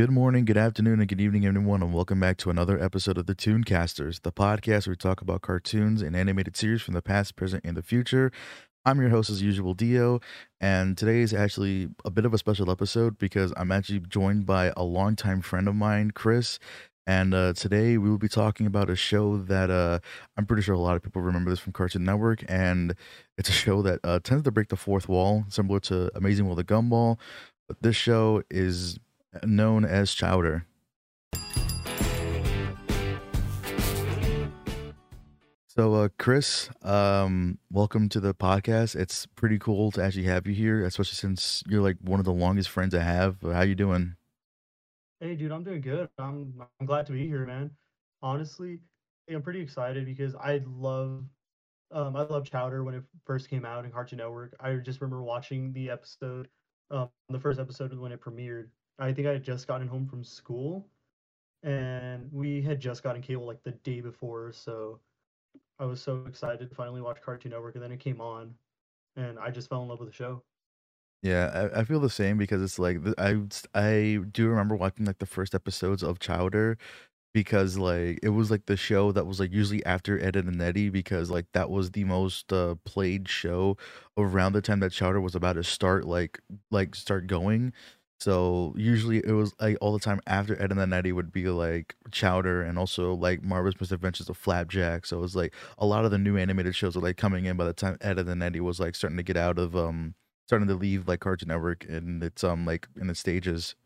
Good morning, good afternoon, and good evening, everyone, and welcome back to another episode of the Tooncasters, the podcast where we talk about cartoons and animated series from the past, present, and the future. I'm your host, as usual, Dio, and today is actually a bit of a special episode because I'm actually joined by a longtime friend of mine, Chris. And uh, today we will be talking about a show that uh, I'm pretty sure a lot of people remember this from Cartoon Network, and it's a show that uh, tends to break the fourth wall, similar to Amazing World of Gumball. But this show is known as Chowder. So, uh, Chris, um, welcome to the podcast. It's pretty cool to actually have you here, especially since you're like one of the longest friends I have. How you doing? Hey, dude, I'm doing good. I'm I'm glad to be here, man. Honestly, I'm pretty excited because I love um I love Chowder when it first came out in Cartoon Network. I just remember watching the episode, um, the first episode when it premiered. I think I had just gotten home from school, and we had just gotten cable like the day before, so I was so excited to finally watch Cartoon Network, and then it came on, and I just fell in love with the show. Yeah, I, I feel the same because it's like I I do remember watching like the first episodes of Chowder because like it was like the show that was like usually after Ed and Eddie because like that was the most uh, played show around the time that Chowder was about to start like like start going. So usually it was like all the time after Ed, Edd n Eddy would be like Chowder and also like Marvelous Misadventures of Flapjack. So it was like a lot of the new animated shows were like coming in by the time Ed, Edd n Eddy was like starting to get out of um starting to leave like Cartoon Network and it's um like in its stages.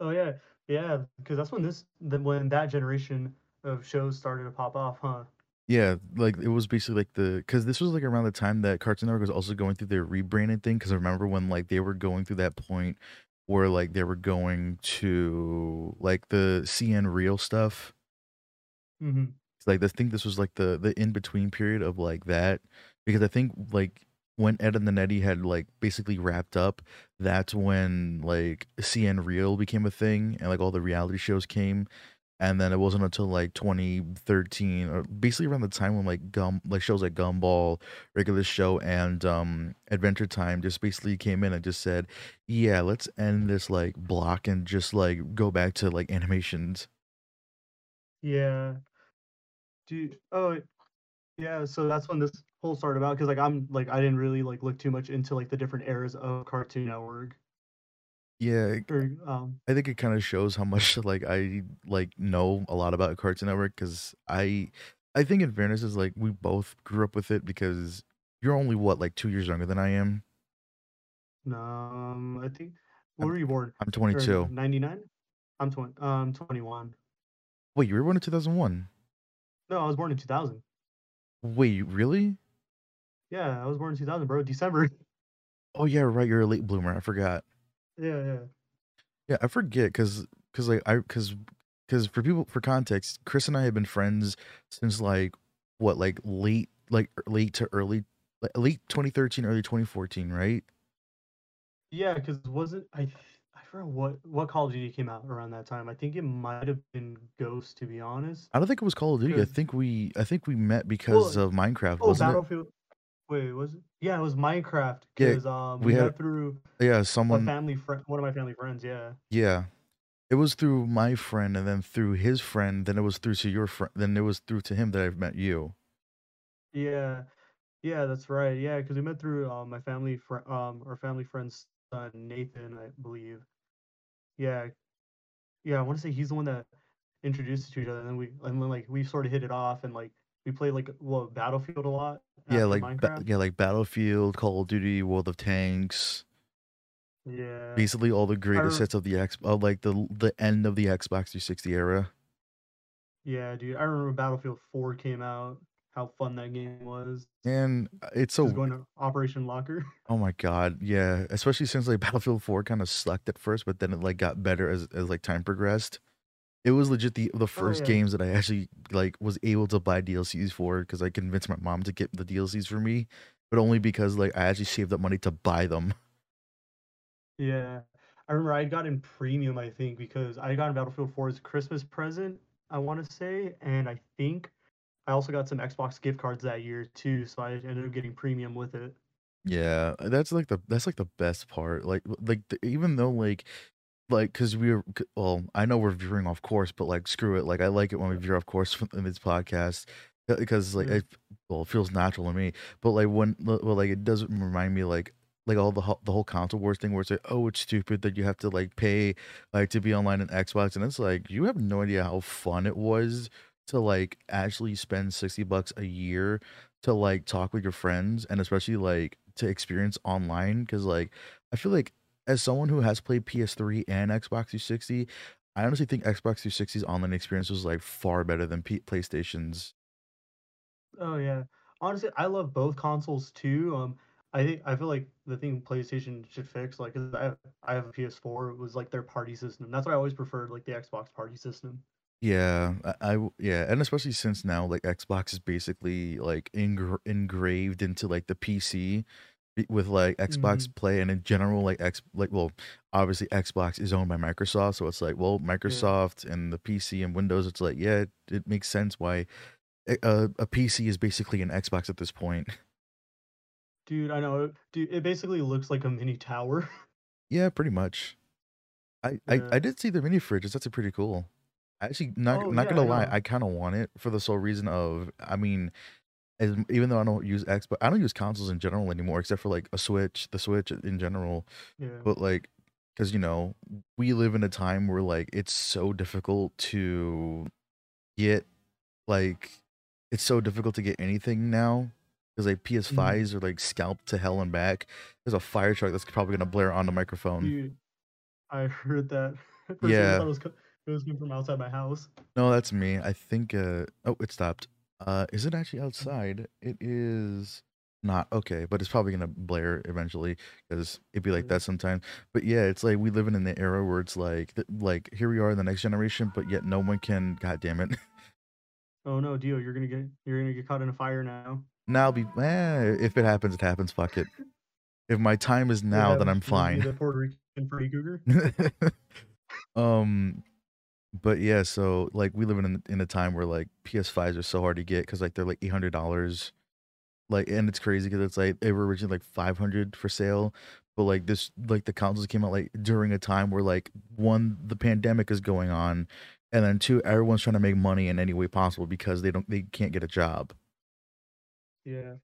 Oh yeah, yeah, because that's when this when that generation of shows started to pop off, huh? Yeah, like it was basically like the because this was like around the time that Cartoon Network was also going through their rebranding thing. Because I remember when like they were going through that point where like they were going to like the CN Real stuff. hmm It's like I think this was like the the in between period of like that because I think like when Ed, Edd n Eddy had like basically wrapped up, that's when like CN Real became a thing and like all the reality shows came and then it wasn't until like 2013 or basically around the time when like gum like shows like gumball regular show and um adventure time just basically came in and just said yeah let's end this like block and just like go back to like animations Yeah, dude. Oh yeah, so that's when this whole started about. Because like I'm like I didn't really like look too much into like the different eras of Cartoon Network. Yeah Or um, i think it kind of shows how much like i like know a lot about cartoon network because i i think in fairness is like we both grew up with it because you're only what like two years younger than i am um, I think i'm, were you born? I'm Or 22 99? I'm 20. Um, 21. wait you were born in 2001 No, I was born in 2000. wait really Yeah, I was born in 2000, bro. December. Oh yeah, right. You're a late bloomer. I forgot. Yeah, yeah. Yeah, I forget because because like I because because for people for context, Chris and I have been friends since like what like late like er- late to early like late 2013, early 2014, right? Yeah, because wasn't I? I forgot what what Call of Duty came out around that time. I think it might have been Ghost, to be honest. I don't think it was Call of Duty. I think we I think we met because well, of Minecraft, oh, wasn't it? Wait, was it? Yeah, it was Minecraft. Yeah, Because um, we we had met through yeah a someone family friend, one of my family friends. Yeah. yeah. It was through my friend and then through his friend, then it was through to your friend, then it was through to him that I've met you. Yeah, yeah, that's right. Yeah, because we met through um my family friend, um our family friend's son Nathan, I believe. Yeah, yeah. I want to say he's the one that introduced us to each other, and then we and then like we sort of hit it off, and like we played like well Battlefield a lot Yeah, like ba- yeah, like Battlefield, Call of Duty, World of Tanks, Yeah, basically all the greatest re- hits of the X, of like the the end of the Xbox 360 era. yeah, dude. I remember Battlefield 4 came out. How fun that game was. And uh, it's so going to Operation Locker. oh my god, yeah, especially since like Battlefield 4 kind of sucked at first, but then it like got better as as like time progressed. It was legit the the Oh first yeah. games that I actually like was able to buy DLCs for because I convinced my mom to get the DLCs for me, but only because like I actually saved up money to buy them. Yeah. I remember I got in premium, I think, because I got in Battlefield 4 as a Christmas present, I want to say, and I think I also got some Xbox gift cards that year too, so I ended up getting premium with it. Yeah, that's like the that's like the best part. Like like the, even though like like, 'cause we're well, I know we're veering off course, but, like, screw it, like, I like it when we veer off course in this podcast, because, like, it well, it feels natural to me, but, like, when well like, it doesn't remind me, like like, all the whole the whole console wars thing where it's like, "Oh, it's stupid that you have to, like, pay, like, to be online in Xbox," and it's like, you have no idea how fun it was to, like, actually spend 60 bucks a year to, like, talk with your friends, and especially, like, to experience online because like, I feel like as someone who has played PS3 and Xbox 360, I honestly think Xbox 360's online experience was, like, far better than P PlayStation's. Oh, yeah. Honestly, I love both consoles too, um, I think I feel like the thing PlayStation should fix, like, 'cause I have I have a PS4, it was, like, their party system, that's why I always preferred, like, the Xbox party system. Yeah, I yeah, and especially since now, like, Xbox is basically, like, engr engraved into, like, the PC i with, like, Xbox Mhm. Play, and in general, like, X like, well, obviously, Xbox is owned by Microsoft, so it's like, well, Yeah. Microsoft and the PC and Windows, it's like, yeah, it it makes sense why a a a PC is basically an Xbox at this point. Dude, I know, dude, it basically looks like a mini tower. Yeah, pretty much. I I Yeah. I did see the mini fridge, That's actually pretty cool. Actually, not Oh, not yeah, gonna I lie. I kinda want it for the sole reason of I mean, as even though I don't use Xbox, I don't use consoles in general anymore except for, like, a Switch, the Switch in general, Yeah. but, like 'cause, you know, we live in a time where, like, it's so difficult to get, like it's so difficult to get anything now because like, Mhm. PS5s are, like, scalped to hell and back. There's a fire truck that's probably gonna blare on the microphone. Dude, I heard that. For a second, I thought Yeah. it was it was coming from outside my house. No, that's me, I think, uh oh, it stopped. Uh, is it actually Mm. outside? It is not, okay, but it's probably gonna blare eventually because it'd be like that sometime, but, yeah, it's like we live in an era where it's like th like, here we are in the next generation, but yet no one can god damn it. Oh, no, deal, you're gonna get you're gonna get caught in a fire now. Now be eh, if it happens, it happens, fuck it. If my time is now, then? I'm You're gonna be fine. the Puerto Rican Freddy Krueger? Um, but, yeah, so, like, we live in in a time where, like, PS5s are so hard to get because like, they're, like, $800, like and it's crazy because it's like they were originally, like, 500 for sale, but, like, this like, the consoles came out, like, during a time where, like, 1, the pandemic is going on, and then 2, everyone's trying to make money in any way possible because they don't they can't get a job. Yeah.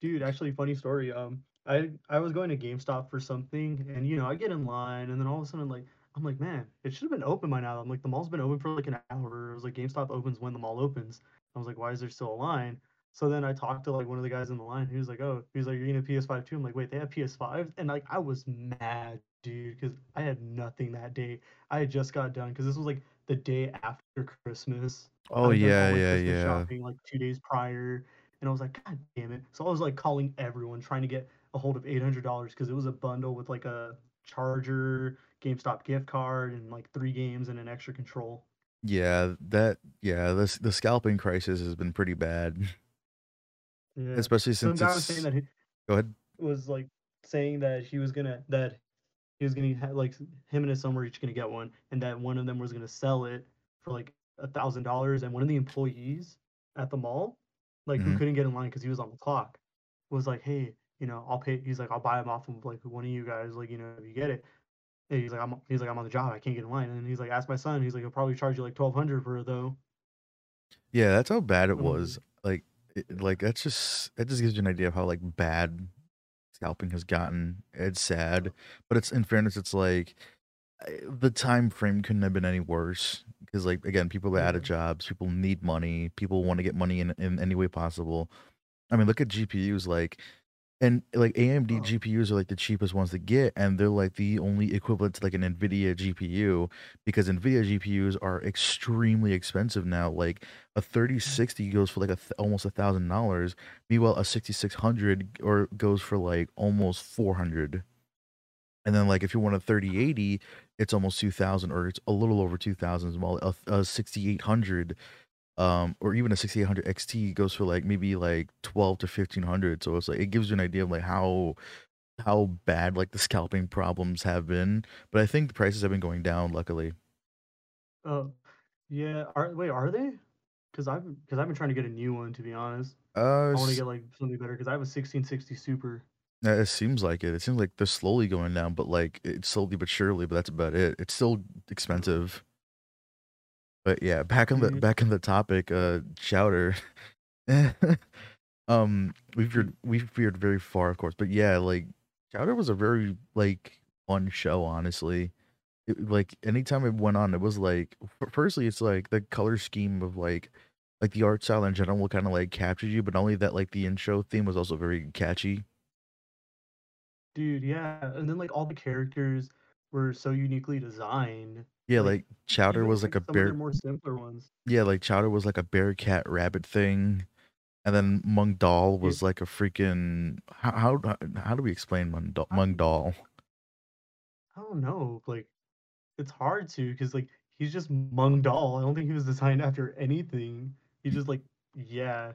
Dude, actually, funny story, um, I I was going to GameStop for something, and, you know, I get in line, and then all of a sudden, like I'm like, "Man, it should've been open by now." I'm like, "The mall's been open for, like, an hour." I was like, "GameStop opens when the mall opens." I was like, "Why is there still a line?" So then I talked to, like, one of the guys in the line, he was like, "Oh" he was like, "You're getting a PS5 too?" I'm like, "Wait, they have PS5s?" And, like, I was mad, dude, because I had nothing that day. I had just got done because this was, like, the day after Christmas. Oh, yeah, all my yeah, Christmas yeah. shopping, like, 2 days prior, and I was like, "God damn it." So I was, like, calling everyone trying to get a hold of $800 'cause it was a bundle with, like, a charger, GameStop gift card, and, like, 3 games, and an extra control. Yeah, that yeah, the the scalping crisis has been pretty bad. Yeah. Especially since guy was saying that he Go ahead. was, like, saying that he was gonna that he was gonna ha like, him and his son were each gonna get one, and that one of them was gonna sell it for, like, a $1,000, and one of the employees at the mall, like, who Mhm. couldn't get in line because he was on the clock, was like, "Hey, you know, I'll pay" he's like, "I'll buy 'em off of, like, one of you guys, like, you know, if you get it." He's like, "I'm" he's like, "I'm on the job, I can't get in line." And he's like, "Ask my son." He's like, "He'll probably charge you, like, 1,200 for it, though." Yeah, that's how bad it was like like, it like, that's just that just gives you an idea of how, like, bad scalping has gotten, it's sad, but it's in fairness, it's like, eh, the time frame couldn't have been any worse because like, again, people are out of jobs, people need money, people wanna get money in in any way possible. I mean, look at GPUs, like and, like, AMD Oh. GPUs are, like, the cheapest ones to get, and they're, like, the only equivalent to, like, an NVIDIA GPU because NVIDIA GPUs are extremely expensive now, like, a Mhm. 3060 goes for, like, a th almost $1,000, meanwhile, a 6600 or goes for, like, almost 400. And then, like, if you want a 3080, it's almost 2,000 or it's a little over 2,000 as well, a a 6800, um, or even a 6800 XT goes for, like, maybe, like, 12 to 1,500, so it's like it gives you an idea of, like, how how bad, like, the scalping problems have been, but I think the prices have been going down, luckily. Oh, yeah, are wait, are they? Because I've because I've been trying to get a new one, to be honest. Uh, I wanna get, like, something better because I have a 1660 Super. Yeah, it seems like it. It seems like they're slowly going down, but like it's slowly but surely. But that's about it. It's still expensive. But yeah, back on the Mhm. back on the topic, uh, Chowder. um, we've veered we've veered very far, of course, but yeah, like Chowder was a very like fun show, honestly. It, like anytime it went on, it was like firstly, it's like the color scheme of like like the art style in general kind of like captured you, but only that, like the intro theme was also very catchy. Dude, yeah. And then like all the characters were so uniquely designed. Yeah, Like like Chowder was like like a bear. more simpler ones. Yeah, like Chowder was like a bear cat rabbit thing. And then Mung Daal Yeah. was like a freaking how how how do we explain Mung Daal? I Mung? I don't know. Like it's hard to because like he's just Mung Daal. I don't think he was designed after anything. He's just like yeah.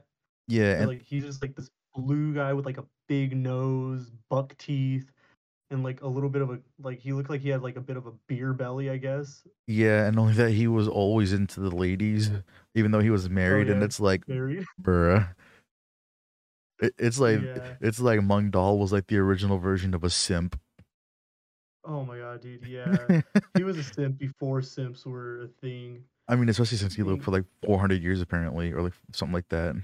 Yeah, And and like he's just like this blue guy with like a big nose, buck teeth, and like a little bit of a like he looked like he had like a bit of a beer belly, I guess. yeah, and only that he was always into the ladies, even though he was Oh married. And it's like, married. bruh, it, it's like Yeah. it's like Mung Daal was like the original version of a simp. Oh my god, dude. Yeah. He was a simp before simps were a thing. I mean, especially since he lived for like 400 years apparently, or like something like that.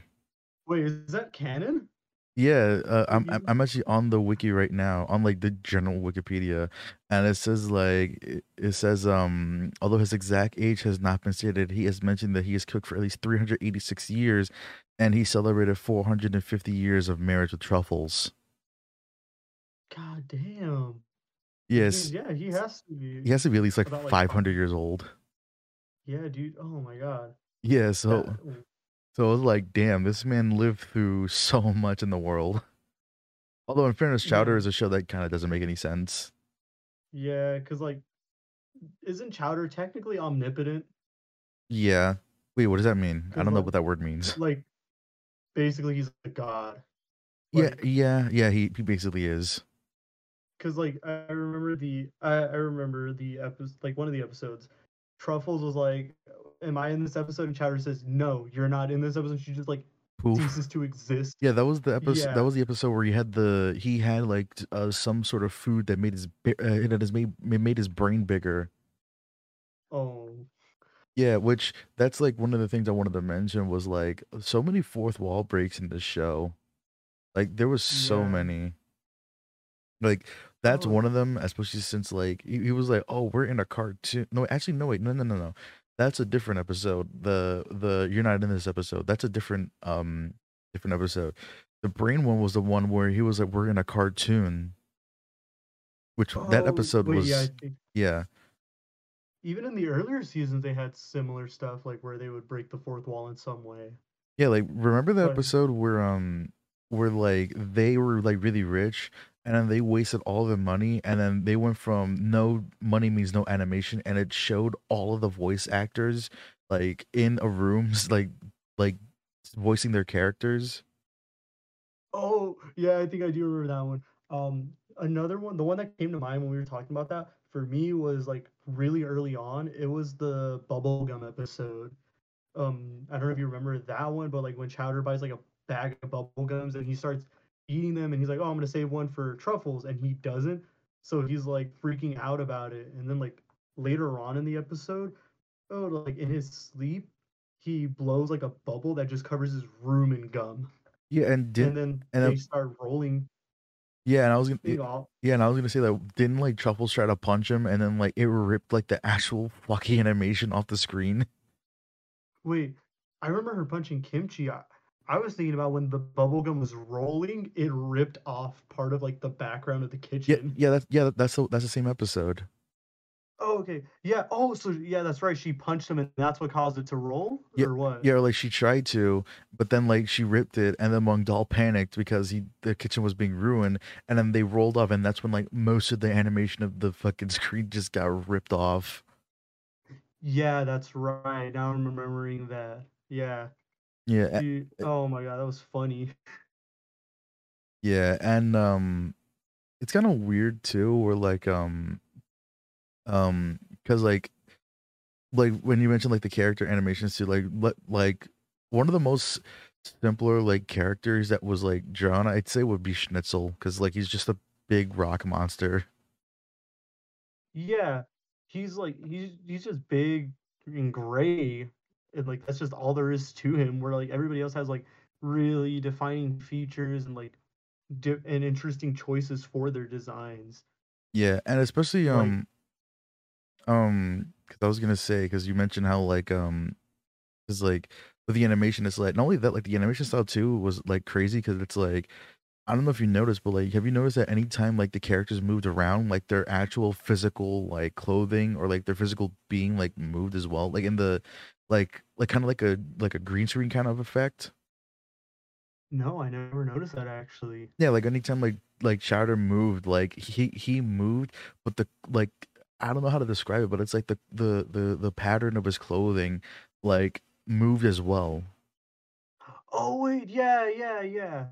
wait, is that canon? Yeah, uh, I'm I'm I'm actually on the wiki right now, on like the general Wikipedia, and it says like it, it says um although his exact age has not been stated, he has mentioned that he has cooked for at least 386 years, and he celebrated 450 years of marriage with truffles. God damn. Yes, yeah, he has to be he has to be at least like about like 500 years old. yeah, dude. Oh my god. Yeah, That so I was like, damn, this man lived through so much in the world. Although in fairness, Chowder yeah. is a show that kind of doesn't make any sense. Yeah, cuz like isn't Chowder technically omnipotent? Yeah. Wait, what does that mean? I don't know what that word means. like basically he's a god. Yeah, yeah, yeah. He he basically is. Cause like I remember the I, I remember the episode like one of the episodes. Truffles was like, "Am I in this episode?" And Chowder says, "No, you're not in this episode." She just like Poof. ceases to exist. Yeah, that was the episode. That was the episode where he had the he had like uh, some sort of food that made his uh, that has made made his brain bigger. Oh, Yeah, which that's like one of the things I wanted to mention was like so many fourth wall breaks in this show. Like there was so yeah. many. Like that's Oh, one of them, especially since like he, he was like, "Oh, we're in a cartoon." No, actually, no, wait, no, no, no, no. That's a different episode. The the you're not in this episode. That's a different um different episode. The brain one was the one where he was like, "We're in a cartoon," which that oh, episode wait, yeah. Was think yeah, even in the earlier seasons they had similar stuff like where they would break the fourth wall in some way. yeah. Like remember the But episode where um where like they were like really rich and then they wasted all their money and then they went from no money means no animation and it showed all of the voice actors like in a room like like voicing their characters oh, yeah, I think I do remember that one. Um, another one, the one that came to mind when we were talking about that for me was like really early on. It was the bubblegum episode. Um, I don't know if you remember that one, but like when Chowder buys like a bag of bubblegums and he starts eating them and he's like, "Oh, I'm gonna save one for truffles," and he doesn't. So he's like freaking out about it. And then like later on in the episode, oh, like in his sleep, he blows like a bubble that just covers his room in gum. yeah and And didn't then and they start rolling yeah and i was gonna off. yeah and i was gonna say that didn't like truffles try to punch him and then like it ripped like the actual fucking animation off the screen Wait, I remember her punching Kimchi. I, I was thinking about when the bubblegum was rolling, it ripped off part of like the background of the kitchen. yeah yeah, that's yeah that's the, that's the same episode Oh, okay. Yeah. Oh, so yeah, that's right. She punched him and that's what caused it to roll? Yeah, Or what? yeah, like she tried to, but then like she ripped it, and then Mung Daal panicked because he the kitchen was being ruined, and then they rolled off, and that's when like most of the animation of the fucking screen just got ripped off. Yeah, that's right. Now I'm remembering that. Yeah. Yeah, a- Dude, oh my god, that was funny. yeah, and um, it's kind of weird too, where like um, um, because like like when you mentioned like the character animations too, like what like one of the most simpler like characters that was like drawn, I'd say would be Schnitzel because like he's just a big rock monster. Yeah, he's like he's he's just big and gray, and like that's just all there is to him. Where like everybody else has like really defining features and like di- and interesting choices for their designs. Yeah, and especially Like um because I was gonna say because you mentioned how like um because like with the animation it's like not only that like the animation style too was like crazy because it's like I don't know if you noticed but like have you noticed that anytime like the characters moved around like their actual physical like clothing or like their physical being like moved as well like in the like like kind of like a like a green screen kind of effect no, I never noticed that actually. Yeah, like anytime like like Chowder moved, like he he moved, but the like I don't know how to describe it, but it's like the the the the pattern of his clothing like moved as well. Oh wait, yeah, yeah, yeah.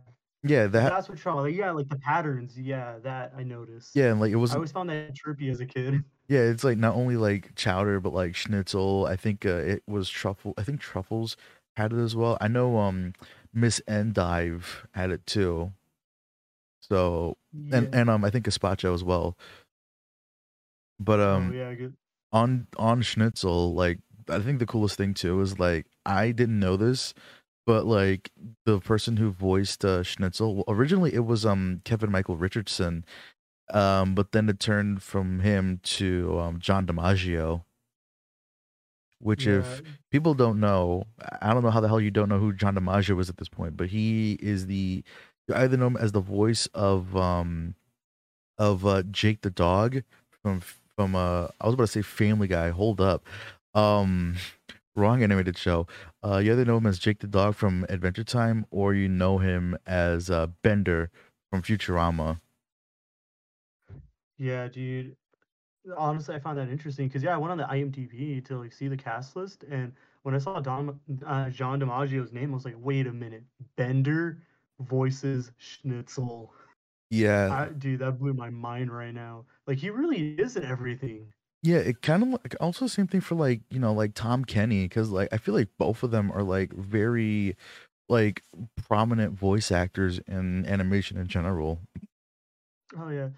Yeah, that That's what trauma. Like, yeah, like the patterns. Yeah, that I noticed. yeah, and like it was. I always found that trippy as a kid. yeah, it's like not only like Chowder but like Schnitzel. I think uh, it was Truffle. I think Truffles had it as well. I know um Miss Endive had it too. So and Yeah. and um I think Gazpacho as well. But Oh um yeah, good. on on Schnitzel, like I think the coolest thing too is like I didn't know this, but like the person who voiced uh, Schnitzel well, originally it was um Kevin Michael Richardson, um but then it turned from him to um John DiMaggio. Which Yeah, if people don't know, I don't know how the hell you don't know who John DiMaggio is at this point, but he is the you either know him as the voice of um of uh Jake the dog from from uh I was about to say Family Guy. Hold up, um, wrong animated show. Uh, you either know him as Jake the dog from Adventure Time, or you know him as uh Bender from Futurama. Yeah, dude. Honestly, I found that interesting because yeah, I went on the IMDb to like see the cast list, and when I saw Don uh, John DiMaggio's name, I was like, wait a minute, Bender voices Schnitzel. Yeah, I, dude, that blew my mind right now. Like he really is in everything. yeah. It kind of like also same thing for like you know like Tom Kenny because like I feel like both of them are like very like prominent voice actors in animation in general. Oh yeah,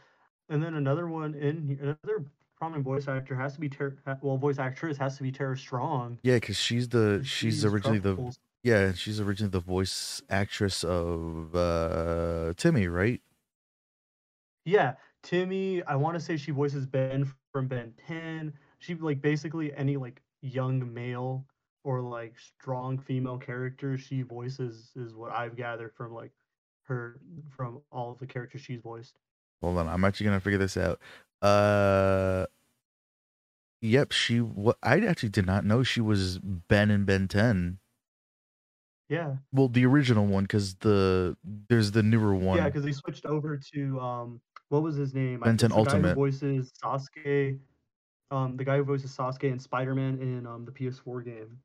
and then another one in another prominent voice actor has to be Ter- well, voice actress has to be Tara Strong. Yeah, because she's the she's She's originally the yeah she's originally the voice actress of uh Timmy, right? Yeah, Timmy. I want to say she voices Ben from Ben 10. She like basically any like young male or like strong female character she voices is what I've gathered from like her from all of the characters she's voiced. Hold on, I'm actually gonna figure this out. Uh, yep, she. What I actually did not know she was Ben in Ben Ten. Yeah, Well, the original one, because the there's the newer one. yeah, because they switched over to um, what was his name? Ben 10 it's the guy who Ultimate. voices Sasuke. Um, the guy who voices Sasuke and Spider Man in um the PS4 game.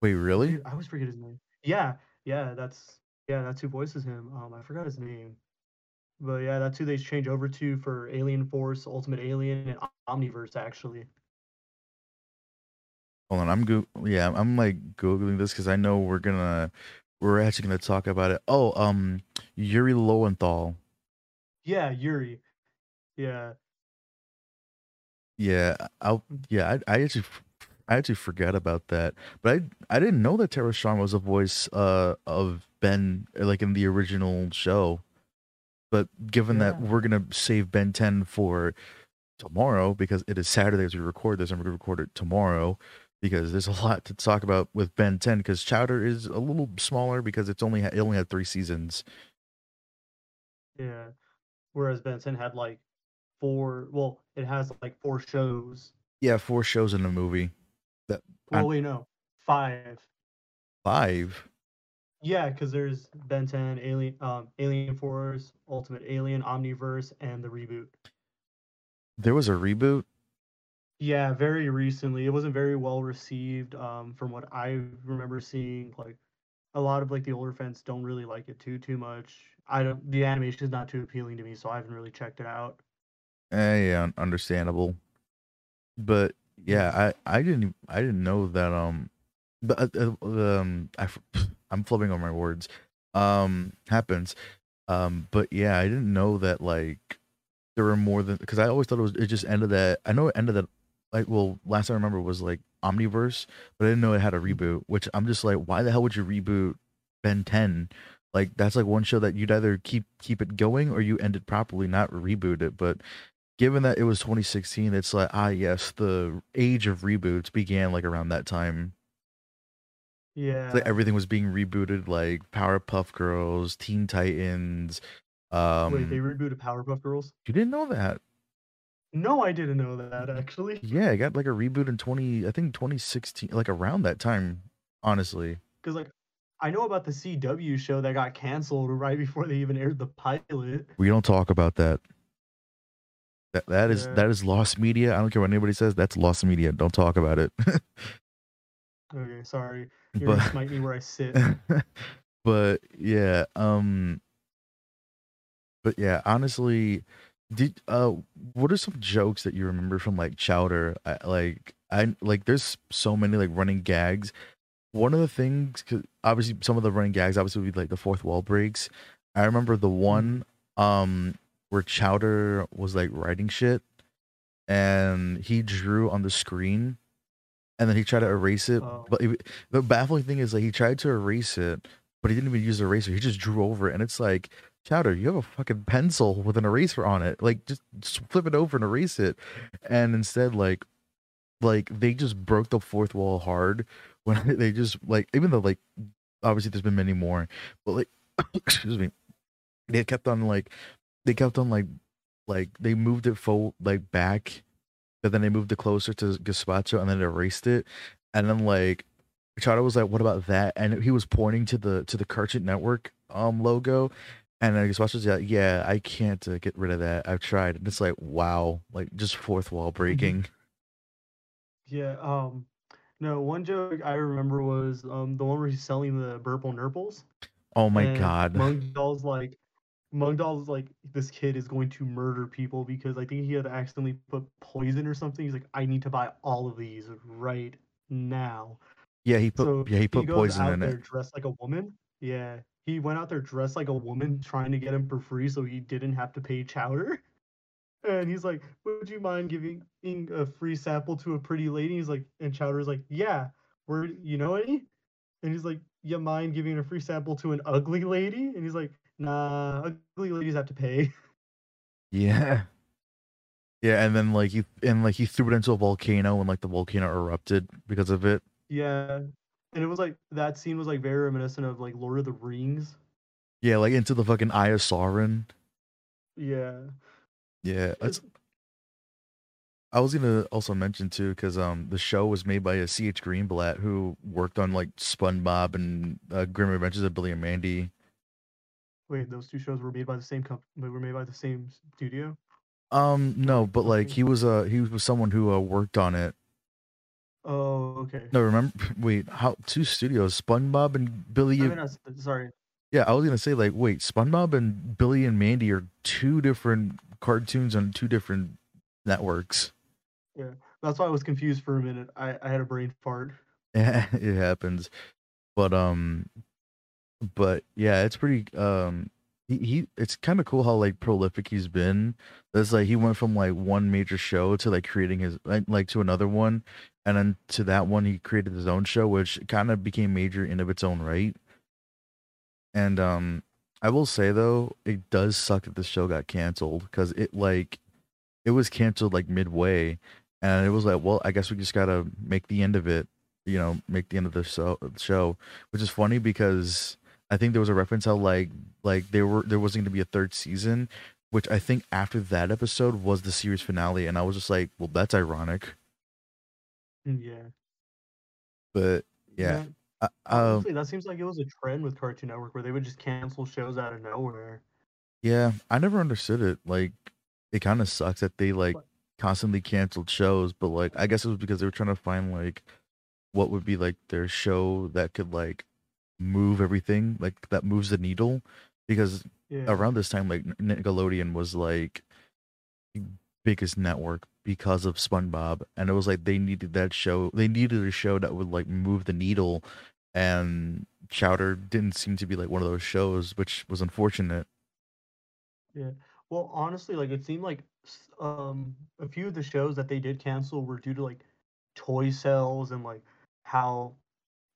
Wait, really? Dude, I always forget his name. Yeah, yeah, that's yeah, that's who voices him. Um, I forgot his name, but yeah, that's who they change over to for Alien Force, Ultimate Alien, and Omniverse. Actually, Hold on, I'm go. Yeah, I'm like googling this because I know we're gonna we're actually gonna talk about it. Oh, um, Yuri Lowenthal. yeah, Yuri. Yeah, Yeah, I'll. Yeah, I, I actually, I actually forgot about that. But I, I didn't know that Tara Strong was a voice, uh, of Ben, like in the original show. But given that we're gonna save Ben Ten for tomorrow because it is Saturday as we record this, and we're gonna record it tomorrow because there's a lot to talk about with Ben Ten. Because Chowder is a little smaller because it's only it only had three seasons. yeah. Whereas Ben Ten had like four. Well, it has like four shows. Yeah, four shows in a movie. That Well, I'm- wait, no, five. five. Yeah, because there's Ben 10, Alien, um, Alien Force, Ultimate Alien, Omniverse, and the reboot. There was a reboot. Yeah, very recently. It wasn't very well received. Um, from what I remember seeing, like a lot of like the older fans don't really like it too too much. I don't. The animation is not too appealing to me, so I haven't really checked it out. Eh, yeah, understandable. But yeah, I I didn't I didn't know that um but uh, uh, um I I'm flipping on my words. Um, happens. Um, but yeah, I didn't know that like there were more than because I always thought it was it just ended that I know it ended that like well last I remember was like Omniverse, but I didn't know it had a reboot. Which I'm just like, why the hell would you reboot Ben 10? Like that's like one show that you'd either keep keep it going or you end it properly, not reboot it. But given that it was 2016, it's like ah yes, the age of reboots began like around that time. Yeah. Like everything was being rebooted, like Powerpuff Girls, Teen Titans. Um, Wait, they rebooted Powerpuff Girls? you didn't know that? No, I didn't know that actually. Yeah, it got like a reboot in 20, I think 2016, like around that time. Honestly, Because like, I know about the CW show that got canceled right before they even aired the pilot. we don't talk about that. That that is Yeah. that is lost media. I don't care what anybody says. That's lost media. Don't talk about it. Okay, sorry. You're but gonna smite me where I sit. but yeah, um but yeah, honestly, did uh what are some jokes that you remember from like Chowder? I, like I like there's so many like running gags. One of the things cuz obviously some of the running gags obviously would be like the fourth wall breaks. I remember the one um where Chowder was like writing shit and he drew on the screen and then he tried to erase it. Oh. But it, the baffling thing is like he tried to erase it, but he didn't even use the eraser. He just drew over it, and it's like Chowder, you have a fucking pencil with an eraser on it. Like just, just flip it over and erase it. And instead, like, like they just broke the fourth wall hard when they just like even though like obviously there's been many more, but like excuse me, they kept on like they kept on like like they moved it forward like back but then they moved it closer to Gazpacho and then erased it. And then like Chowder was like, "What about that?" And he was pointing to the to the Cartoon Network um logo, and then Gazpacho was like, "Yeah, I can't uh, get rid of that. I've tried." And it's like, wow, like just fourth wall breaking. Yeah. Um. No, one joke I remember was um the one where he's selling the Burple Nurples. Oh my and god. Mung Daal's like, Mung Daal's like, this kid is going to murder people because I think he had accidentally put poison or something. He's like, I need to buy all of these right now. Yeah, he put so yeah he put goes poison out in there it. dressed like a woman. Yeah, he went out there dressed like a woman, trying to get him for free, so he didn't have to pay chowder. And he's like, "Would you mind giving a free sample to a pretty lady?" He's like, and Chowder's like, "Yeah, where you know any?" And he's like, "You mind giving a free sample to an ugly lady?" And he's like, "Nah, ugly ladies have to pay." Yeah. Yeah, and then like he and like he threw it into a volcano and like the volcano erupted because of it. yeah, and it was like that scene was like very reminiscent of like Lord of the Rings. Yeah, like into the fucking Eye of Sauron. Yeah, Yeah, it's I was gonna also mention too, because um the show was made by a C.H. Greenblatt who worked on like SpongeBob and uh, Grim Adventures of Billy and Mandy. Wait, those two shows were made by the same company. Were made by the same studio. Um, no, but like he was uh he was someone who uh, worked on it. Oh, okay. No, remember? Wait, how two studios? SpongeBob and Billy. I mean, sorry. yeah, I was gonna say like, wait, SpongeBob and Billy and Mandy are two different cartoons on two different networks. Yeah, that's why I was confused for a minute. I, I had a brain fart. Yeah, it happens. But um but yeah, it's pretty um he, he it's kind of cool how like prolific he's been. That's like he went from like one major show to like creating his like, to another one and then to that one he created his own show which kind of became major in of its own right. And um I will say though, it does suck that the show got canceled cuz it like it was canceled like midway and it was like, well, I guess we just got to make the end of it you know make the end of the show, show which is funny because i think there was a reference how like like there were there wasn't going to be a third season which i think after that episode was the series finale and i was just like well that's ironic Yeah. but yeah Yeah, I- um Honestly, that seems like it was a trend with Cartoon Network where they would just cancel shows out of nowhere. yeah i never understood it like it kind of sucks that they like constantly canceled shows but like i guess it was because they were trying to find like what would be like their show that could like move everything like that moves the needle because Yeah. around this time like Nickelodeon was like biggest network because of SpongeBob and it was like they needed that show they needed a show that would like move the needle and Chowder didn't seem to be like one of those shows, which was unfortunate. Yeah. Well, honestly, like it seemed like um a few of the shows that they did cancel were due to like toy sales and like how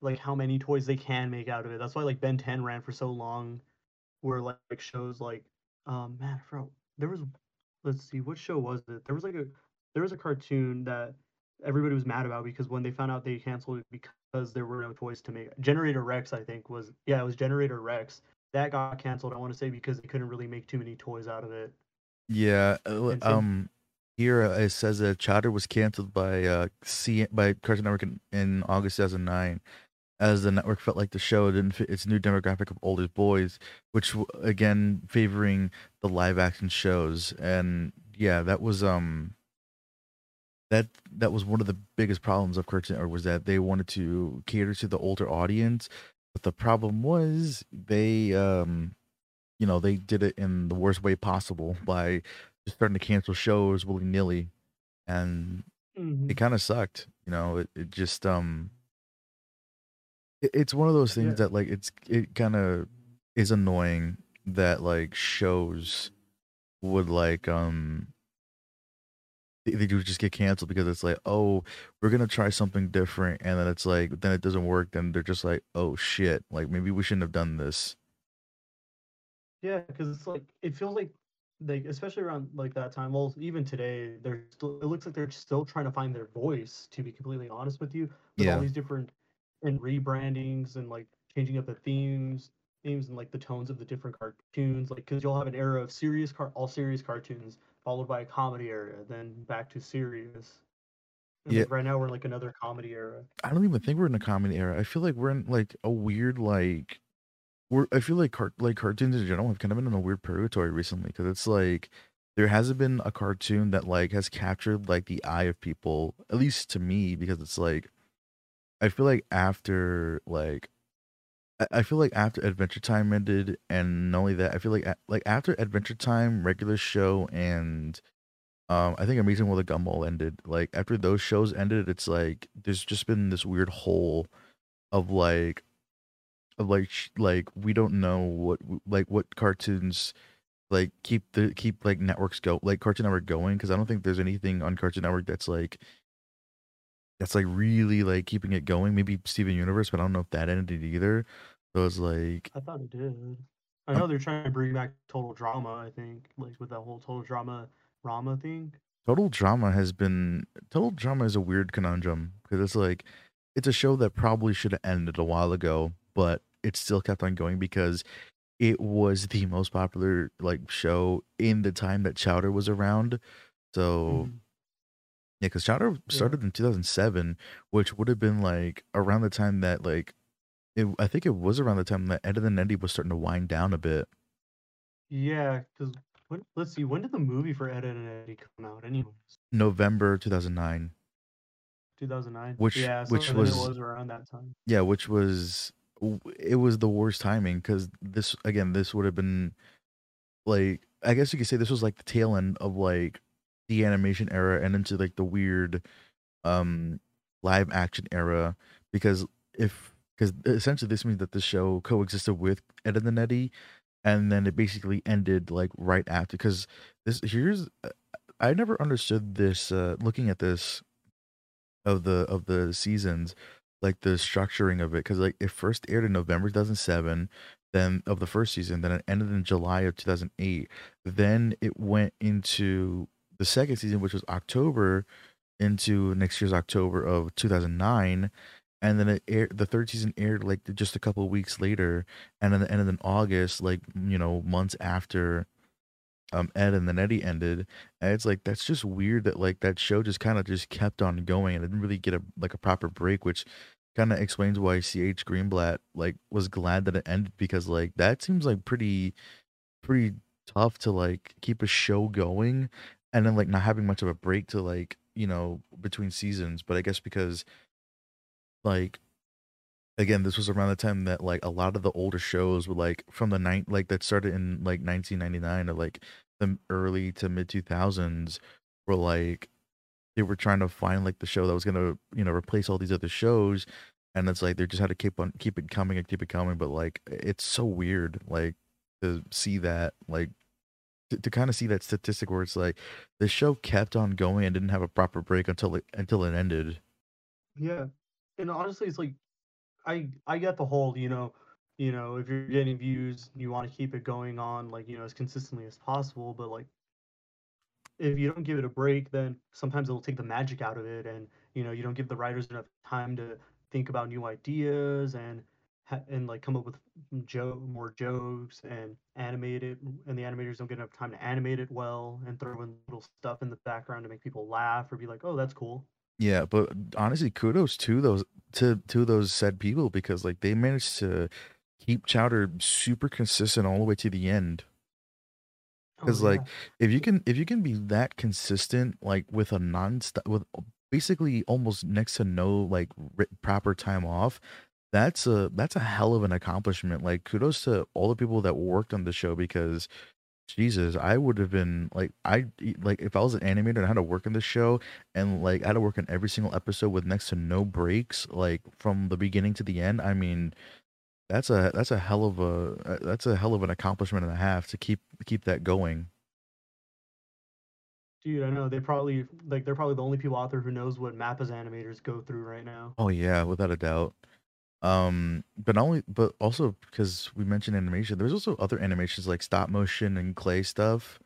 like how many toys they can make out of it. That's why like Ben 10 ran for so long where like, shows like um man, I forgot there was let's see, what show was it? There was like a there was a cartoon that everybody was mad about because when they found out they canceled it because there were no toys to make. Generator Rex, I think, was yeah, it was Generator Rex. That got canceled, I want to say, because they couldn't really make too many toys out of it. Yeah. uh, same Um. Here uh, it says that Chowder was canceled by uh C by Cartoon Network in, in August 2009, as the network felt like the show didn't fit its new demographic of older boys, which again favoring the live action shows. And yeah, that was um that that was one of the biggest problems of Cartoon Network was that they wanted to cater to the older audience, but the problem was they um you know they did it in the worst way possible by just starting to cancel shows willy nilly, and Mhm. it kind of sucked. You know, it, it just um it's one of those things Yeah. that like it's it kind of is annoying that like shows would like um they, do just get canceled because it's like oh we're gonna try something different and then it's like then it doesn't work then they're just like oh shit like maybe we shouldn't have done this Yeah, because it's like it feels like like especially around like that time. Well, even today, they're still. It looks like they're still trying to find their voice. To be completely honest with you, with all yeah these different and rebrandings and like changing up the themes, themes and like the tones of the different cartoons. Like, because you'll have an era of serious car, all serious cartoons, followed by a comedy era, then back to serious. And yeah like right now, we're in like another comedy era. I don't even think we're in a comedy era I feel like we're in like a weird like we're I feel like cart like cartoons in general have kind of been in a weird purgatory recently because it's like there hasn't been a cartoon that like has captured like the eye of people at least to me because it's like I feel like after like I feel like after Adventure Time ended, and not only that, I feel like like after Adventure Time, regular show, and um, I think Amazing World of Gumball ended. Like after those shows ended, it's like there's just been this weird hole of like of like like we don't know what like what cartoons like keep the keep like networks go like Cartoon Network going because I don't think there's anything on Cartoon Network that's like that's like really like keeping it going. Maybe Steven Universe, but I don't know if that ended either. So it's like I thought it did. I um, know they're trying to bring back total drama. I think like with that whole total drama Rama thing. Total Drama has been Total Drama is a weird conundrum because it's like it's a show that probably should have ended a while ago, but it still kept on going because it was the most popular like show in the time that Chowder was around. So Mhm. Yeah, because Chowder Yeah. started in 2007, which would have been like around the time that like it. I think it was around the time that Ed and Eddie was starting to wind down a bit. Yeah, because let's see, when did the movie for Ed, and Eddie come out? Anyways, November 2009, 2009. which Yeah, which was it was around that time. Yeah, which was it was the worst timing because this again this would have been like I guess you could say this was like the tail end of like the animation era and into like the weird um live action era because if because essentially this means that the show coexisted with Ed, Edd n Eddy and then it basically ended like right after because this here's uh, I never understood this uh looking at this of the of the seasons like the structuring of it because like it first aired in november 2007 then of the first season then it ended in july of 2008 then it went into the second season which was october into next year's october of 2009 and then it aired the third season aired like just a couple weeks later and then ended in august like you know months after um Ed, Edd n Eddy ended, and it's like that's just weird that like that show just kind of just kept on going and didn't really get a like a proper break, which kind of explains why CH Greenblatt like was glad that it ended because like that seems like pretty pretty tough to like keep a show going and then like not having much of a break to like you know between seasons. But I guess because like again this was around the time that like a lot of the older shows were like from the night like that started in like 1999 or like the early to mid 2000s were like they were trying to find like the show that was gonna you know replace all these other shows and it's like they just had to keep on keep it coming and keep it coming. But like it's so weird, like to see that, like to, to kind of see that statistic where it's like the show kept on going and didn't have a proper break until it until it ended. Yeah. And honestly, it's like I I get the whole, you know, you know, if you're getting views, you want to keep it going on like, you know, as consistently as possible, but like if you don't give it a break, then sometimes it'll take the magic out of it and, you know, you don't give the writers enough time to think about new ideas and and like come up with joke more jokes and animate it and the animators don't get enough time to animate it well and throw in little stuff in the background to make people laugh or be like, "Oh, that's cool." Yeah, but honestly, kudos to those to to those said people because like they managed to keep Chowder super consistent all the way to the end. Oh Because like if you can if you can be that consistent like with a non-stop with basically almost next to no like proper time off, that's a that's a hell of an accomplishment. Like kudos to all the people that worked on the show because Jesus, I would have been like I like if I was an animator and I had to work on this show and like I had to work on every single episode with next to no breaks, like from the beginning to the end. I mean, that's a that's a hell of a uh, that's a hell of an accomplishment and a half to keep keep that going. Dude, I know they probably like they're probably the only people out there who knows what Mappa's animators go through right now. Oh yeah, without a doubt. Um, but not only but also because we mentioned animation, there's also other animations like stop motion and clay stuff.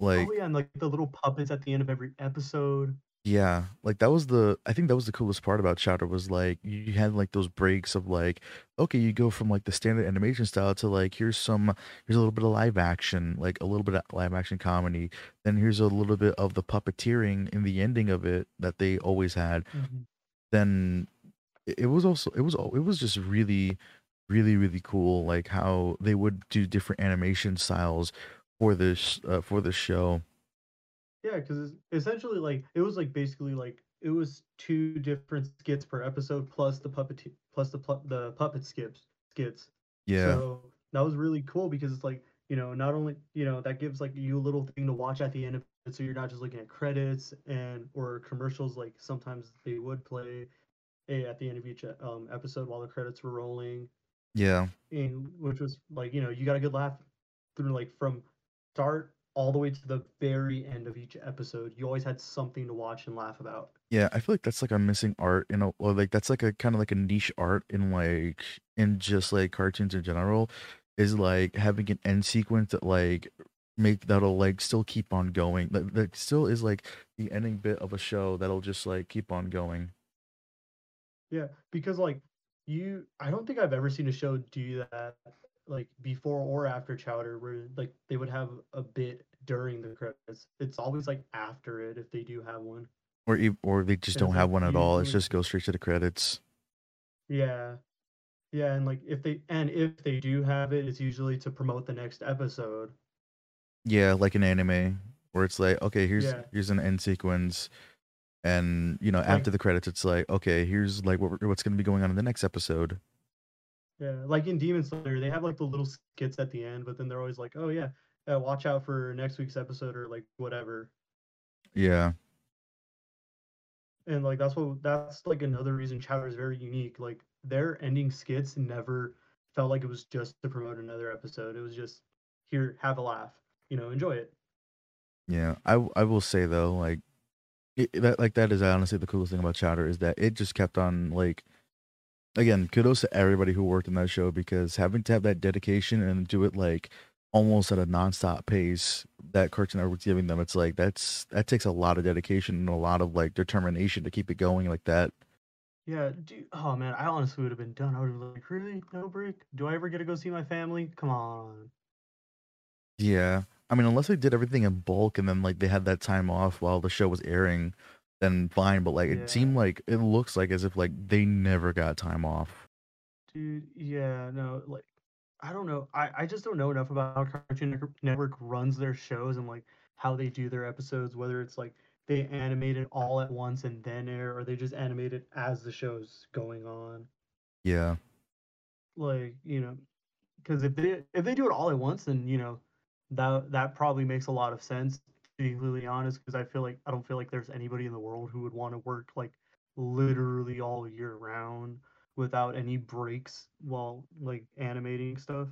Like Oh yeah, and like the little puppets at the end of every episode. Yeah, like that was the I think that was the coolest part about Chowder was like you had like those breaks of like okay you go from like the standard animation style to like here's some here's a little bit of live action like a little bit of live action comedy then here's a little bit of the puppeteering in the ending of it that they always had Mhm. then it was also it was it was just really really really cool like how they would do different animation styles for this uh, for the show. Yeah, because essentially like it was like basically like it was two different skits per episode plus the puppet plus the pu- the puppet skips skits. yeah. So that was really cool because it's like you know not only you know that gives like you a little thing to watch at the end of it, so you're not just looking at credits and or commercials like sometimes they would play at the end of each um, episode while the credits were rolling. yeah and which was like you know you got a good laugh through like from start all the way to the very end of each episode you always had something to watch and laugh about Yeah, I feel like that's like a missing art in a or like that's like a kind of like a niche art in like in just like cartoons in general is like having an end sequence that like make that'll like still keep on going. That, that still is like the ending bit of a show that'll just like keep on going. Yeah because like you i don't think i've ever seen a show do that like before or after chowder where like they would have a bit during the credits. It's always like after it if they do have one. Or or they just and don't have one at all. It's just go straight to the credits. yeah. Yeah and like if they and if they do have it it's usually to promote the next episode. Yeah, like an anime where it's like, okay, here's yeah. here's an end sequence and you know, like after the credits it's like, okay, here's like what, what's going to be going on in the next episode. Yeah, like in Demon Slayer, they have like the little skits at the end, but then they're always like, "Oh yeah, uh, watch out for next week's episode" or like whatever. Yeah. And like that's what that's like another reason Chowder is very unique. Like their ending skits never felt like it was just to promote another episode. It was just here, have a laugh, you know, enjoy it. Yeah, i i will say though, like it, that like that is honestly the coolest thing about Chowder is that it just kept on like again kudos to everybody who worked on that show because having to have that dedication and do it like almost at a nonstop pace that Cartoon Network's giving them, it's like that's that takes a lot of dedication and a lot of like determination to keep it going like that. Yeah, dude. Oh man, I honestly would have been done. I would have been like, really, no break? Do I ever get to go see my family? Come on. Yeah, I mean unless they did everything in bulk and then like they had that time off while the show was airing, then fine. But like it Yeah. seemed like it looks like as if like they never got time off. Dude, yeah, no, like I don't know. I I just don't know enough about how Cartoon Network Network runs their shows and like how they do their episodes, whether it's like they animate it all at once and then air, or they just animate it as the show's going on. Yeah. Like, you know, because if they if they do it all at once, then you know that that probably makes a lot of sense. To be completely honest, because I feel like I don't feel like there's anybody in the world who would want to work like literally all year round without any breaks while like animating stuff.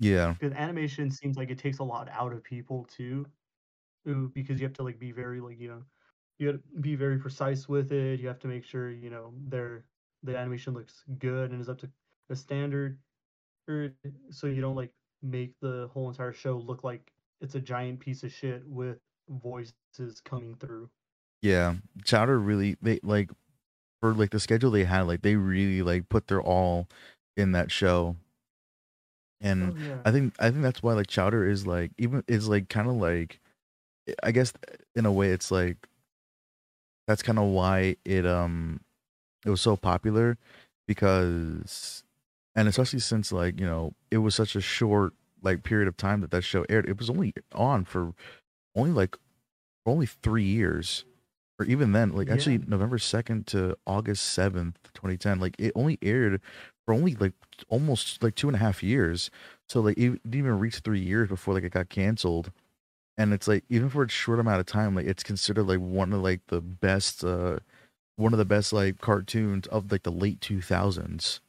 Yeah. Because animation seems like it takes a lot out of people too, because you have to like be very like you know, you have to be very precise with it. You have to make sure you know their the animation looks good and is up to the standard, or so you don't like make the whole entire show look like it's a giant piece of shit with voices coming through. Yeah. Chowder really they like for like the schedule they had, like they really like put their all in that show. And Oh yeah. I think I think that's why like Chowder is like even is like kind of like I guess in a way it's like that's kind of why it um it was so popular because and especially since like you know it was such a short like period of time that that show aired it was only on for only like only three years. Or even then like actually Yeah. november 2nd to august 7th 2010 like it only aired for only like almost like two and a half years. So like it didn't even reach three years before like it got canceled. And it's like even for a short amount of time like it's considered like one of like the best uh one of the best like cartoons of like the late 2000s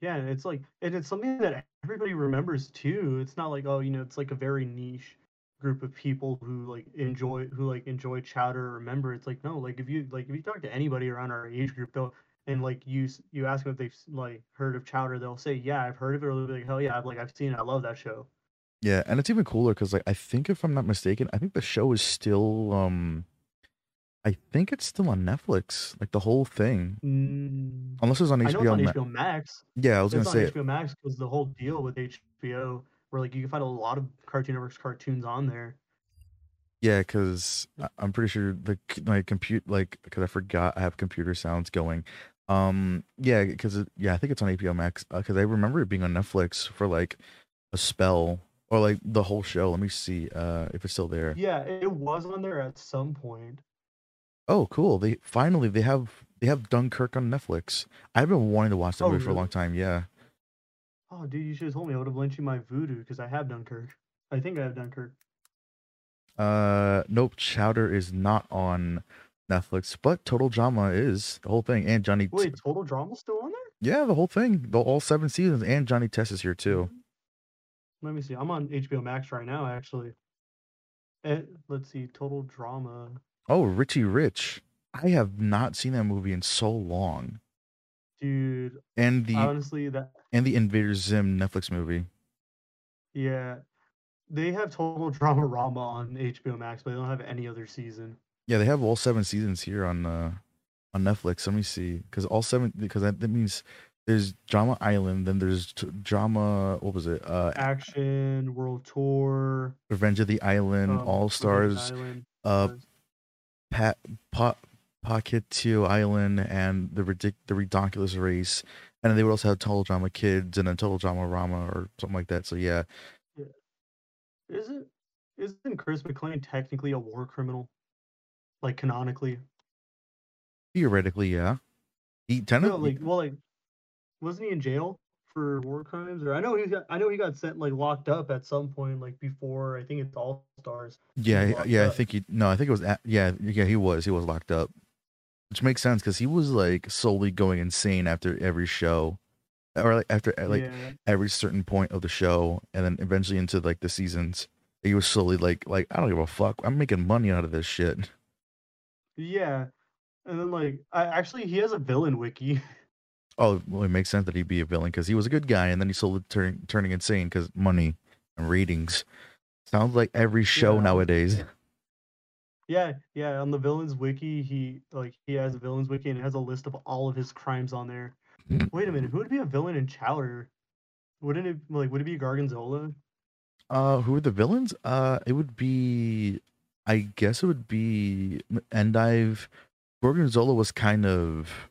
Yeah, and it's like and it's something that everybody remembers too. It's not like, oh, you know, it's like a very niche group of people who like enjoy who like enjoy chowder remember. It's like no, like if you like if you talk to anybody around our age group though and like you you ask them if they've like heard of chowder, they'll say, Yeah, I've heard of it, or they'll be like, Hell yeah, I've like I've seen it, I love that show. yeah and it's even cooler because like i think if i'm not mistaken i think the show is still um i think it's still on netflix like the whole thing Mm, unless it's on I know it's hbo on Ma- HBO Max. yeah i was gonna on say HBO Max because the whole deal with HBO where like you can find a lot of Cartoon Network's cartoons on there. Yeah, because I'm pretty sure the my compute like because I forgot I have computer sounds going. Um, yeah, because yeah, I think it's on HBO Max. Because I remember it being on Netflix for like a spell or like the whole show. Let me see uh if it's still there. Yeah, it was on there at some point. Oh, cool! They finally they have they have Dunkirk on Netflix. I've been wanting to watch that Oh, movie for a long time. Yeah. Oh, dude, you should have told me. I would have lent you my Vudu because I have Dunkirk. I think I have Dunkirk. Uh, nope. Chowder is not on Netflix, but Total Drama is the whole thing, and Johnny. T- Wait, Total Drama's still on there? yeah, the whole thing, the all seven seasons, and Johnny Test is here too. Let me see. I'm on HBO Max right now, actually. Eh, let's see. Total Drama. Oh, Richie Rich. I have not seen that movie in so long. Dude, And the honestly, that and the Invader Zim Netflix movie. yeah, they have Total Drama Rama on HBO Max, but they don't have any other season. Yeah, they have all seven seasons here on uh on Netflix. Let me see, because all seven because that, that means there's Drama Island, then there's t- Drama. What was it? Uh, Action, World Tour, Revenge of the Island, um, All Stars, Island, uh, Pat Pot Pahkitew Island, and the ridic the Ridonculous Race, and they would also have Total Drama Kids and then Total Drama Rama or something like that. So yeah, yeah. Isn't isn't Chris McLean technically a war criminal? Like canonically? theoretically, yeah. He No, technically, like well, like wasn't he in jail for war crimes? Or I know he got I know he got sent like locked up at some point, like before I think it's All Stars. yeah, was he- locked yeah. I think he no, I think it was at, yeah, yeah. He was he was locked up, which makes sense because he was like slowly going insane after every show, or like after like yeah, every certain point of the show, and then eventually into like the seasons. He was slowly like like I don't give a fuck. I'm making money out of this shit. yeah. And then like I actually he has a villain wiki. Oh, well, it makes sense that he'd be a villain because he was a good guy, and then he slowly turning turning insane because money and ratings. Sounds like every show Yeah. nowadays. yeah, yeah. On the villains wiki, he like he has a villains wiki and has a list of all of his crimes on there. Wait a minute, who would be a villain in Chowder? Wouldn't it like would it be Gorgonzola? Uh, who are the villains? Uh, it would be, I guess it would be Endive. Gorgonzola was kind of,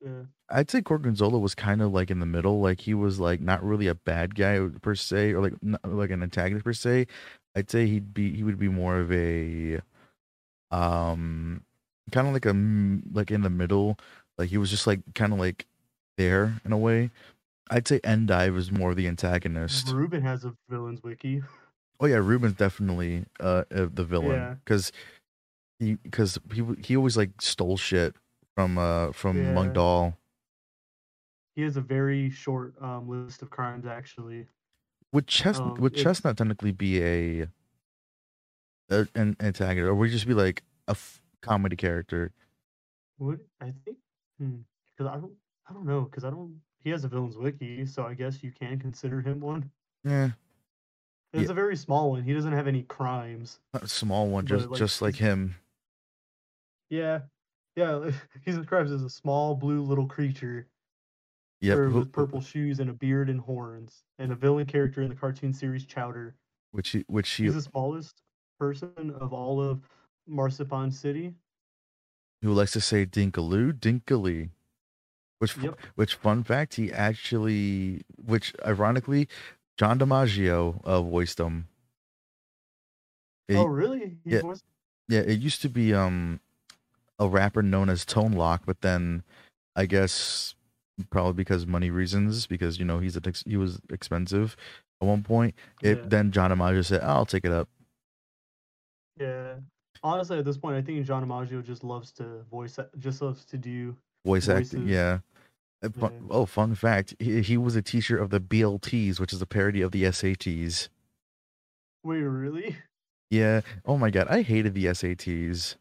Yeah. I'd say Gorgonzola was kind of like in the middle. Like he was like not really a bad guy per se, or like not, like an antagonist per se. I'd say he'd be he would be more of a, um, kind of like a like in the middle. Like he was just like kind of like there in a way. I'd say Endive is more the antagonist. Ruben has a villains wiki. Oh yeah, Ruben's definitely uh, uh the villain because he because he he always like stole shit from uh from Yeah. Mung Daal. He has a very short um, list of crimes actually. Would Chest Um, would Chestnut technically be a, a an antagonist, or would he just be like a f- comedy character? Would I think? Because I don't, I don't know. Because I don't. He has a villains wiki, so I guess you can consider him one. Yeah, It's Yeah. a very small one. He doesn't have any crimes. a small one, just like, just like him. Yeah, yeah. He's described as a small blue little creature Yep. who- with purple shoes and a beard and horns, and a villain character in the cartoon series Chowder. Which he which he He's the smallest person of all of Marzipan City. who likes to say Dinkaloo Dinkalee. Which Yep. which fun fact he actually which ironically John DiMaggio uh, voiced him. It- oh, really? He yeah. voiced- Yeah, it used to be um a rapper known as Tone Loc, but then I guess probably because money reasons, because you know he's a, he was expensive at one point. It Yeah. then John DiMaggio said, "I'll take it up." Yeah. Honestly, at this point, I think John DiMaggio just loves to voice, just loves to do. Voice acting, yeah. Yeah. Oh, fun fact: he, he was a teacher of the BLTs, which is a parody of the SATs. Wait, really? Yeah. Oh my god, I hated the SATs.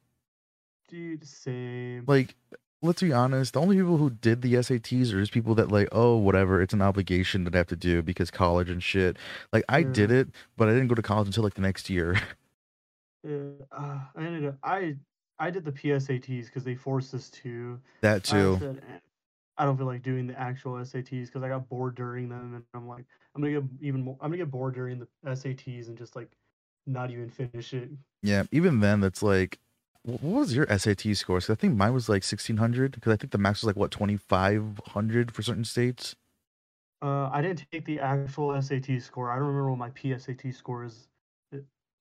Dude, same. like let's be honest the only people who did the sats are just people that like oh whatever it's an obligation that i have to do because college and shit like i did it but i didn't go to college until like the next year Yeah, uh, I ended up, I, I did the PSATs because they forced us to. that I too said, "Eh, I don't feel like doing the actual SATs because I got bored during them, and I'm like, I'm gonna get even more. I'm gonna get bored during the SATs and just like not even finish it. yeah even then that's like what was your sat score 'Cause i think mine was like 1600 because i think the max was like what 2500 for certain states Uh, I didn't take the actual SAT score. I don't remember what my PSAT score is. uh,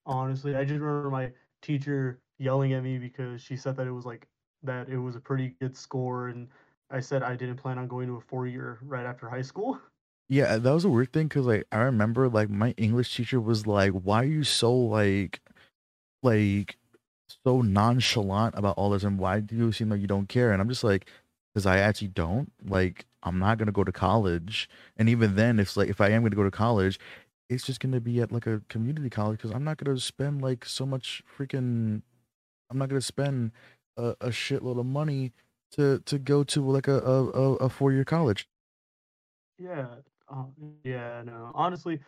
Honestly, I just remember my teacher yelling at me because she said that it was like that it was a pretty good score, and I said I didn't plan on going to a four year right after high school. Yeah, that was a weird thing because like I remember like my English teacher was like, "Why are you so like, like, so nonchalant about all this, and why do you seem like you don't care?" And I'm just like, "Because I actually don't. Like, I'm not gonna go to college, and even then, if like if I am gonna go to college, it's just gonna be at like a community college because I'm not gonna spend like so much freaking, I'm not gonna spend a, a shitload of money to to go to like a a, a, a four year college." Yeah, uh, yeah, no. Honestly,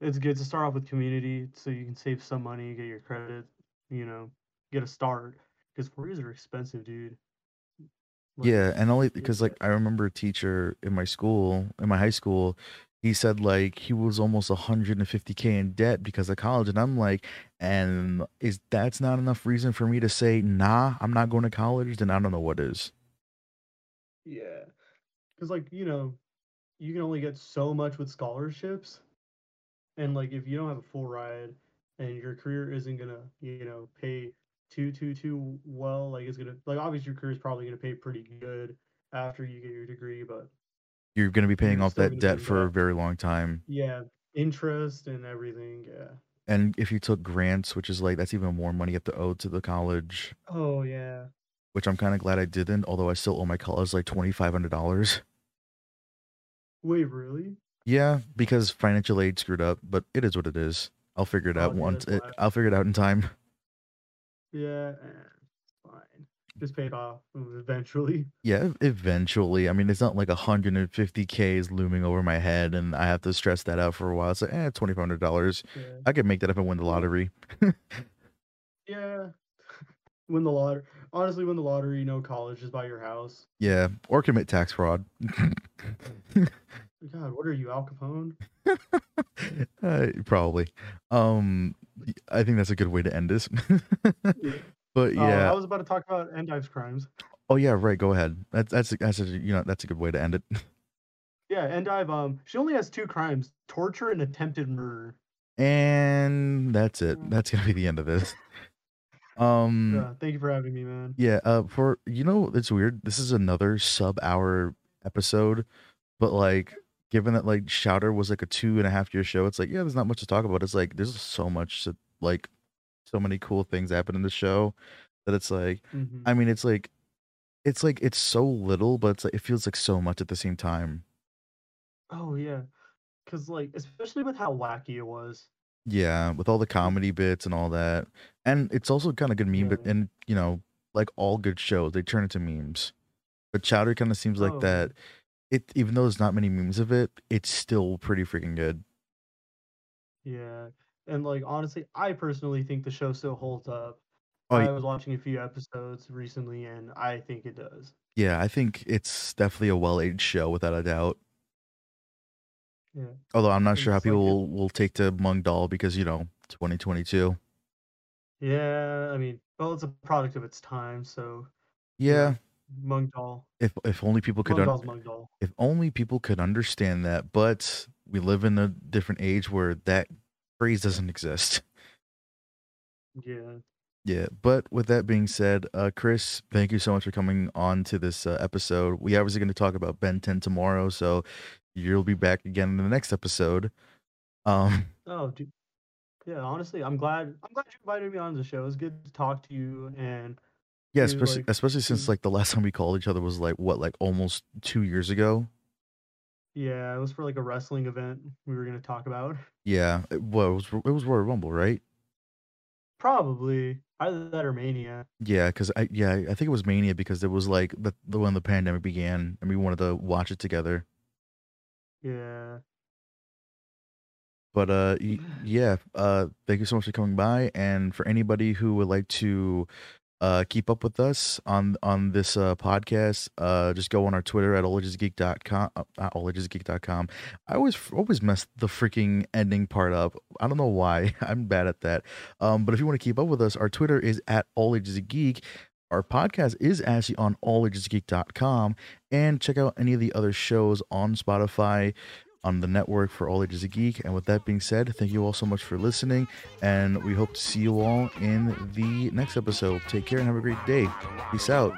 it's good to start off with community so you can save some money, get your credit, you know, get a start. Because four years are expensive, dude. Like, Yeah, and only because like I remember a teacher in my school, in my high school, he said like he was almost 150k in debt because of college, and I'm like, and is that's not enough reason for me to say nah, I'm not going to college? Then I don't know what is. Yeah. Because, like, you know, you can only get so much with scholarships. And, like, if you don't have a full ride and your career isn't to, you know, pay too, too, too well, like, it's to, like, obviously your career is probably to pay pretty good after you get your degree. But You're to be paying off that debt for a very long time. yeah, interest and everything. Yeah. And if you took grants, which is like that's even more money you have to owe to the college, Oh, yeah. which I'm kind of glad I didn't. Although I still owe my college like twenty five hundred dollars. Wait, really? Yeah, because financial aid screwed up, but it is what it is. I'll figure it Oh, out once. It, I'll figure it out in time. Yeah. eh, it's fine. Just paid off eventually. Yeah, eventually. I mean, it's not like 150k is looming over my head, and I have to stress that out for a while. It's like, eh, twenty five hundred dollars. Yeah. I could make that if I win the lottery. Yeah. win the lottery. Honestly, win the lottery, you know, college, just buy your house. Yeah, or commit tax fraud. God, what are you, Al Capone? uh, probably. Um, I think that's a good way to end this. but Oh, yeah. I was about to talk about Endive's crimes. Oh yeah, right. Go ahead. That's that's a- that's a, you know that's a good way to end it. Yeah, Endive, um, she only has two crimes torture and attempted murder. And that's it. That's gonna be the end of this. Um. Yeah, thank you for having me, man. Yeah, uh for you know it's weird. This is another sub hour episode, but like given that like Chowder was like a two and a half year show, it's like, yeah, there's not much to talk about. It's like there's so much to like so many cool things happen in the show that it's like Mhm. I mean it's like it's like it's so little, but it's like it feels like so much at the same time. Oh yeah, because like especially with how wacky it was. Yeah, with all the comedy bits and all that. And it's also kind of good meme, but and you know, like all good shows, they turn into memes. But Chowder kind of seems like Oh that. It even though there's not many memes of it, it's still pretty freaking good. yeah, and like honestly, I personally think the show still holds up. Oh I was watching a few episodes recently, and I think it does. yeah, I think it's definitely a well-aged show without a doubt. Yeah, Although I'm not sure how just like people will, will take to Mung Daal because you know 2022. yeah. I mean, well, it's a product of its time, so Yeah, Mung Daal, if if only people could un- Mung Daal. if only people could understand that. But we live in a different age where that phrase doesn't exist. Yeah. Yeah, but with that being said, uh, Chris, thank you so much for coming on to this uh, episode. We obviously going to talk about Ben 10 tomorrow, so you'll be back again in the next episode. Um, Oh, dude. Yeah, honestly, I'm glad. I'm glad you invited me on the show. It was good to talk to you and yeah, especially like especially since like the last time we called each other was like what, like almost two years ago. Yeah, it was for like a wrestling event we were gonna talk about. Yeah, it was it was Royal Rumble, right? Probably either that or Mania. Yeah, because I yeah I think it was Mania because it was like the the when the pandemic began and we wanted to watch it together. Yeah. But uh yeah, uh thank you so much for coming by and for anybody who would like to uh keep up with us on on this uh podcast, uh just go on our Twitter at allagesgeek.com uh, not allagesgeek.com. I always always mess the freaking ending part up. I don't know why. I'm bad at that. Um but if you want to keep up with us, our Twitter is at allagesgeek. Our podcast is actually on allagesgeek.com and check out any of the other shows on Spotify on the network for All Ages of Geek. And with that being said, thank you all so much for listening, and we hope to see you all in the next episode. Take care and have a great day. Peace out.